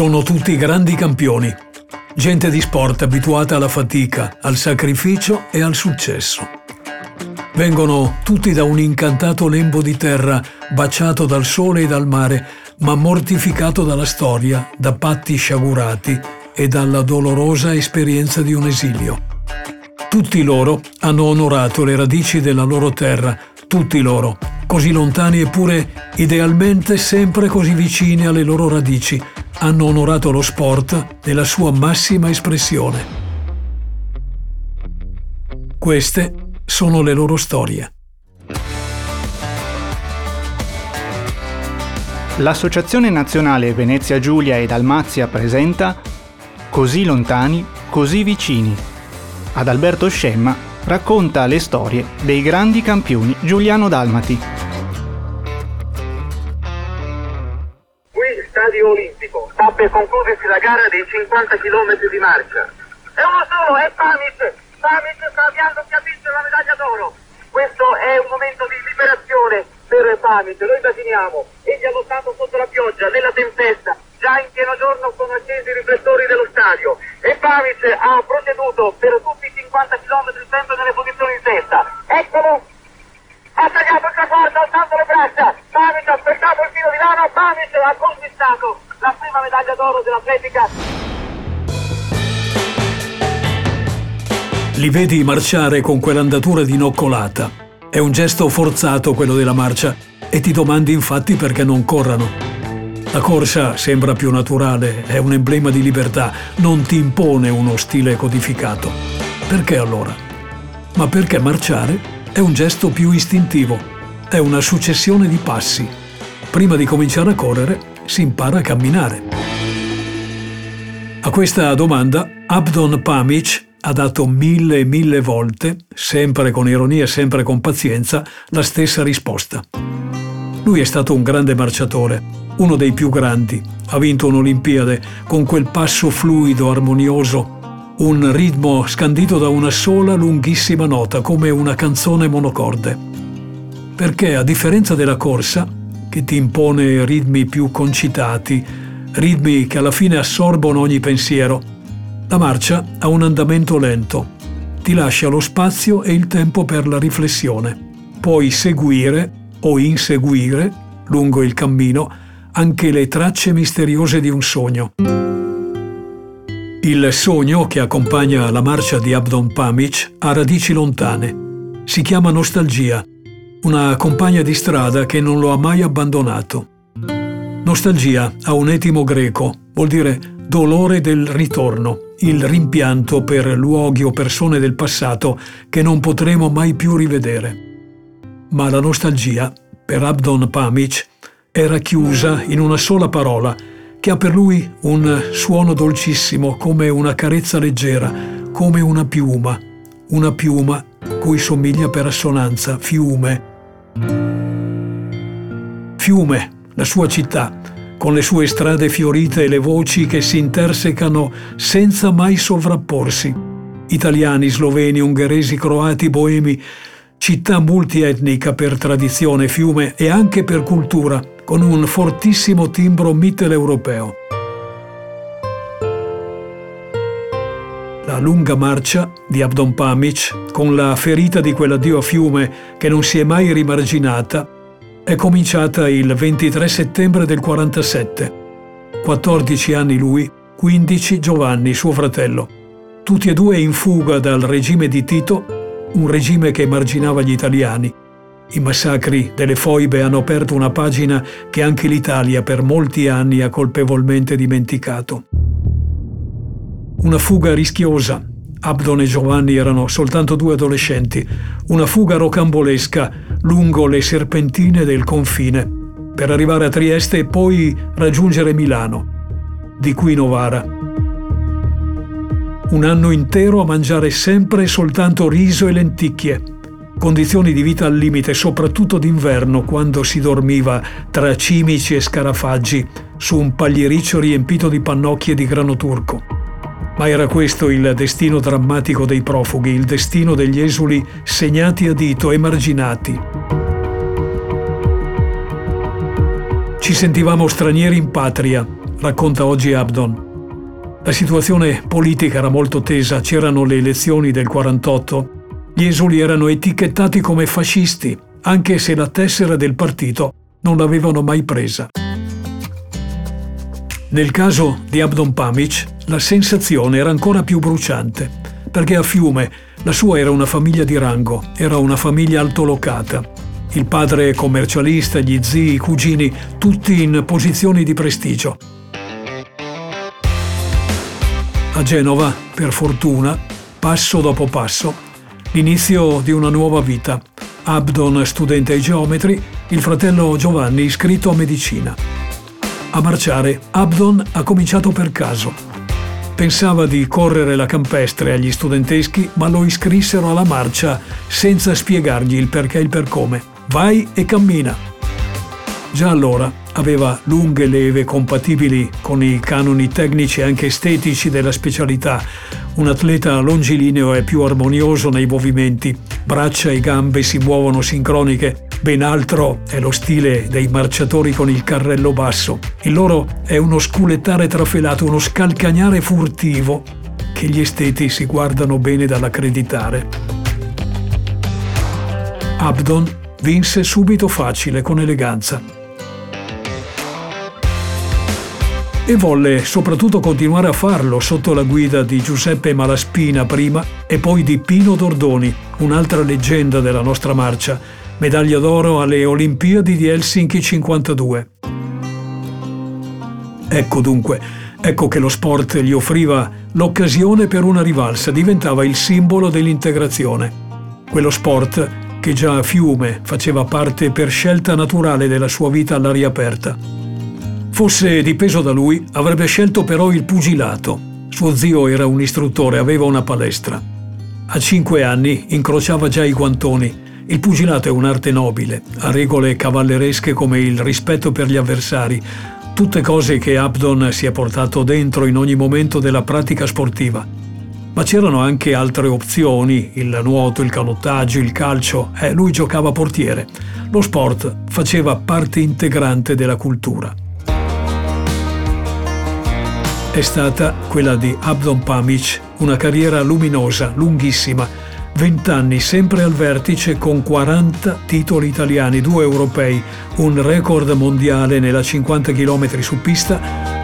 Sono tutti grandi campioni, gente di sport abituata alla fatica, al sacrificio e al successo. Vengono tutti da un incantato lembo di terra, baciato dal sole e dal mare, ma mortificato dalla storia, da patti sciagurati e dalla dolorosa esperienza di un esilio. Tutti loro hanno onorato le radici della loro terra, tutti loro, così lontani eppure idealmente sempre così vicini alle loro radici, hanno onorato lo sport nella sua massima espressione. Queste sono le loro storie. L'Associazione Nazionale Venezia Giulia e Dalmazia presenta Così lontani, così vicini. Ad Alberto Scemma racconta le storie dei grandi campioni giuliano-dalmati. Qui 50 km di marcia. E uno solo, è Pamic! Pamic sta avviando chi ha vinto la medaglia d'oro. Questo è un momento di liberazione per Pamic, noi immaginiamo. Li vedi marciare con quell'andatura di noccolata. È un gesto forzato quello della marcia e ti domandi infatti perché non corrano. La corsa sembra più naturale, è un emblema di libertà, non ti impone uno stile codificato. Perché allora? Ma perché marciare è un gesto più istintivo, è una successione di passi. Prima di cominciare a correre si impara a camminare. A questa domanda Abdon Pamic ha dato mille e mille volte, sempre con ironia e sempre con pazienza, la stessa risposta. Lui è stato un grande marciatore, uno dei più grandi. Ha vinto un'Olimpiade con quel passo fluido, armonioso, un ritmo scandito da una sola lunghissima nota, come una canzone monocorde. Perché a differenza della corsa, che ti impone ritmi più concitati, ritmi che alla fine assorbono ogni pensiero, la marcia ha un andamento lento, ti lascia lo spazio e il tempo per la riflessione. Puoi seguire o inseguire, lungo il cammino, anche le tracce misteriose di un sogno. Il sogno che accompagna la marcia di Abdon Pamic ha radici lontane. Si chiama nostalgia, una compagna di strada che non lo ha mai abbandonato. Nostalgia ha un etimo greco, vuol dire dolore del ritorno, il rimpianto per luoghi o persone del passato che non potremo mai più rivedere. Ma la nostalgia, per Abdon Pamic, era chiusa in una sola parola, che ha per lui un suono dolcissimo, come una carezza leggera, come una piuma, una piuma cui somiglia per assonanza fiume. Fiume, la sua città, con le sue strade fiorite e le voci che si intersecano senza mai sovrapporsi. Italiani, sloveni, ungheresi, croati, boemi, città multietnica per tradizione, fiume e anche per cultura, con un fortissimo timbro mitteleuropeo. La lunga marcia di Abdon Pamic, con la ferita di quell'addio a fiume che non si è mai rimarginata, è cominciata il 23 settembre del 47. 14 anni lui, 15 Giovanni, suo fratello. Tutti e due in fuga dal regime di Tito, un regime che emarginava gli italiani i massacri delle foibe hanno aperto una pagina che anche l'Italia per molti anni ha colpevolmente dimenticato. Una fuga rischiosa. Abdon e Giovanni erano soltanto due adolescenti. Una fuga rocambolesca lungo le serpentine del confine per arrivare a Trieste e poi raggiungere Milano. Di qui Novara. Un anno intero a mangiare sempre soltanto riso e lenticchie condizioni di vita al limite, soprattutto d'inverno, quando si dormiva tra cimici e scarafaggi su un pagliericcio riempito di pannocchie di grano turco. Ma era questo il destino drammatico dei profughi, il destino degli esuli segnati a dito, emarginati. Ci sentivamo stranieri in patria, racconta oggi Abdon. La situazione politica era molto tesa, c'erano le elezioni del 48. Gli esuli erano etichettati come fascisti, anche se la tessera del partito non l'avevano mai presa. Nel caso di Abdon Pamic, la sensazione era ancora più bruciante, perché a Fiume la sua era una famiglia di rango, era una famiglia altolocata. Il padre commercialista, gli zii, i cugini, tutti in posizioni di prestigio. A Genova, per fortuna, passo dopo passo, l'inizio di una nuova vita. Abdon studente ai geometri, il fratello Giovanni iscritto a medicina. A marciare, Abdon ha cominciato per caso. Pensava di correre la campestre agli studenteschi, ma lo iscrissero alla marcia senza spiegargli il perché e il per come. Vai e cammina. Già allora aveva lunghe leve compatibili con i canoni tecnici e anche estetici della specialità. Un atleta longilineo è più armonioso nei movimenti, braccia e gambe si muovono sincroniche, ben altro è lo stile dei marciatori con il carrello basso. Il loro è uno sculettare trafelato, uno scalcagnare furtivo che gli esteti si guardano bene dall'accreditare. Abdon vinse subito facile, con eleganza. e volle soprattutto continuare a farlo sotto la guida di Giuseppe Malaspina prima e poi di Pino Dordoni, un'altra leggenda della nostra marcia, medaglia d'oro alle Olimpiadi di Helsinki 52. Ecco dunque, ecco che lo sport gli offriva l'occasione per una rivalsa, diventava il simbolo dell'integrazione. Quello sport che già a Fiume faceva parte per scelta naturale della sua vita all'aria aperta. Fosse dipeso da lui, avrebbe scelto però il pugilato. Suo zio era un istruttore, aveva una palestra. A cinque anni incrociava già i guantoni. Il pugilato è un'arte nobile, ha regole cavalleresche come il rispetto per gli avversari, tutte cose che Abdon si è portato dentro in ogni momento della pratica sportiva. Ma c'erano anche altre opzioni, il nuoto, il canottaggio, il calcio, eh, lui giocava portiere. Lo sport faceva parte integrante della cultura è stata quella di Abdon Pamic, una carriera luminosa, lunghissima, 20 anni sempre al vertice con 40 titoli italiani, due europei, un record mondiale nella 50 km su pista,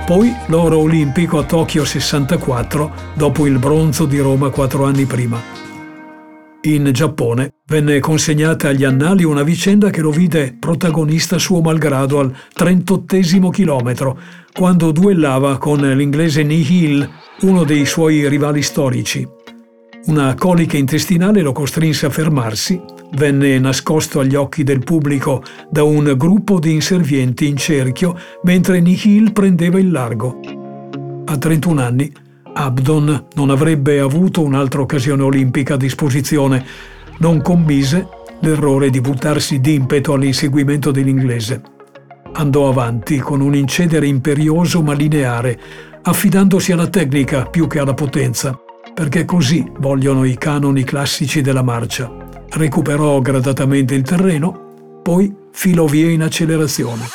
poi l'oro olimpico a Tokyo 64 dopo il bronzo di Roma quattro anni prima in Giappone, venne consegnata agli annali una vicenda che lo vide protagonista suo malgrado al 38 chilometro, quando duellava con l'inglese Nihil, uno dei suoi rivali storici. Una colica intestinale lo costrinse a fermarsi, venne nascosto agli occhi del pubblico da un gruppo di inservienti in cerchio mentre Nihil prendeva il largo. A 31 anni Abdon non avrebbe avuto un'altra occasione olimpica a disposizione, non commise l'errore di buttarsi d'impeto all'inseguimento dell'inglese. Andò avanti con un incedere imperioso ma lineare, affidandosi alla tecnica più che alla potenza, perché così vogliono i canoni classici della marcia. Recuperò gradatamente il terreno, poi filò via in accelerazione.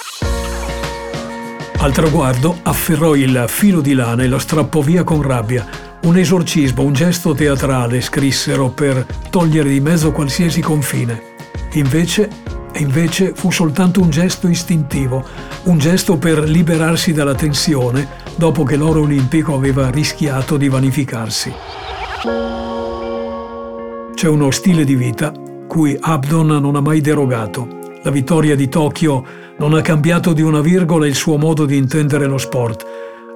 Al traguardo afferrò il filo di lana e lo strappò via con rabbia. Un esorcismo, un gesto teatrale, scrissero per togliere di mezzo qualsiasi confine. Invece, invece fu soltanto un gesto istintivo, un gesto per liberarsi dalla tensione dopo che l'oro olimpico aveva rischiato di vanificarsi. C'è uno stile di vita cui Abdon non ha mai derogato. La vittoria di Tokyo non ha cambiato di una virgola il suo modo di intendere lo sport.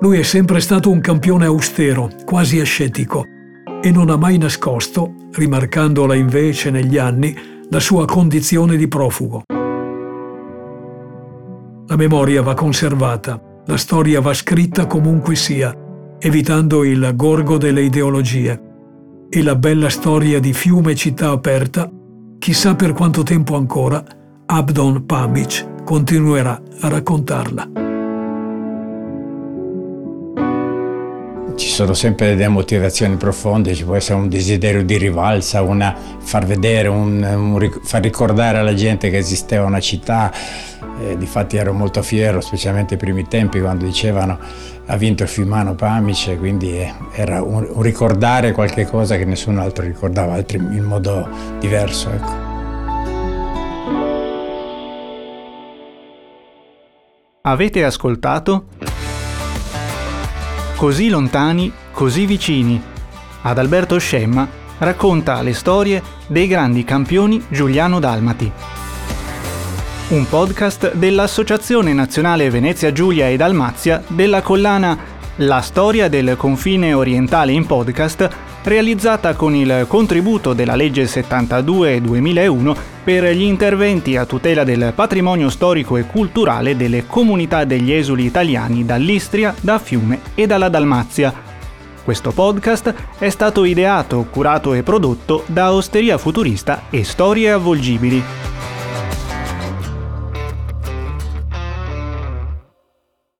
Lui è sempre stato un campione austero, quasi ascetico, e non ha mai nascosto, rimarcandola invece negli anni, la sua condizione di profugo. La memoria va conservata, la storia va scritta comunque sia, evitando il gorgo delle ideologie. E la bella storia di fiume città aperta, chissà per quanto tempo ancora, Abdon Pamic continuerà a raccontarla. Ci sono sempre delle motivazioni profonde, ci può essere un desiderio di rivalsa, una, far vedere, un, un, far ricordare alla gente che esisteva una città. Eh, difatti ero molto fiero, specialmente ai primi tempi, quando dicevano ha vinto il Fiumano Pamice, quindi eh, era un, un, ricordare qualche cosa che nessun altro ricordava, altri in modo diverso. Ecco. Avete ascoltato? Così lontani, così vicini. Adalberto Scemma racconta le storie dei grandi campioni Giuliano-Dalmati. Un podcast dell'Associazione Nazionale Venezia Giulia e Dalmazia della collana La storia del confine orientale in podcast realizzata con il contributo della legge 72-2001 per gli interventi a tutela del patrimonio storico e culturale delle comunità degli esuli italiani dall'Istria, da Fiume e dalla Dalmazia. Questo podcast è stato ideato, curato e prodotto da Osteria Futurista e Storie Avvolgibili.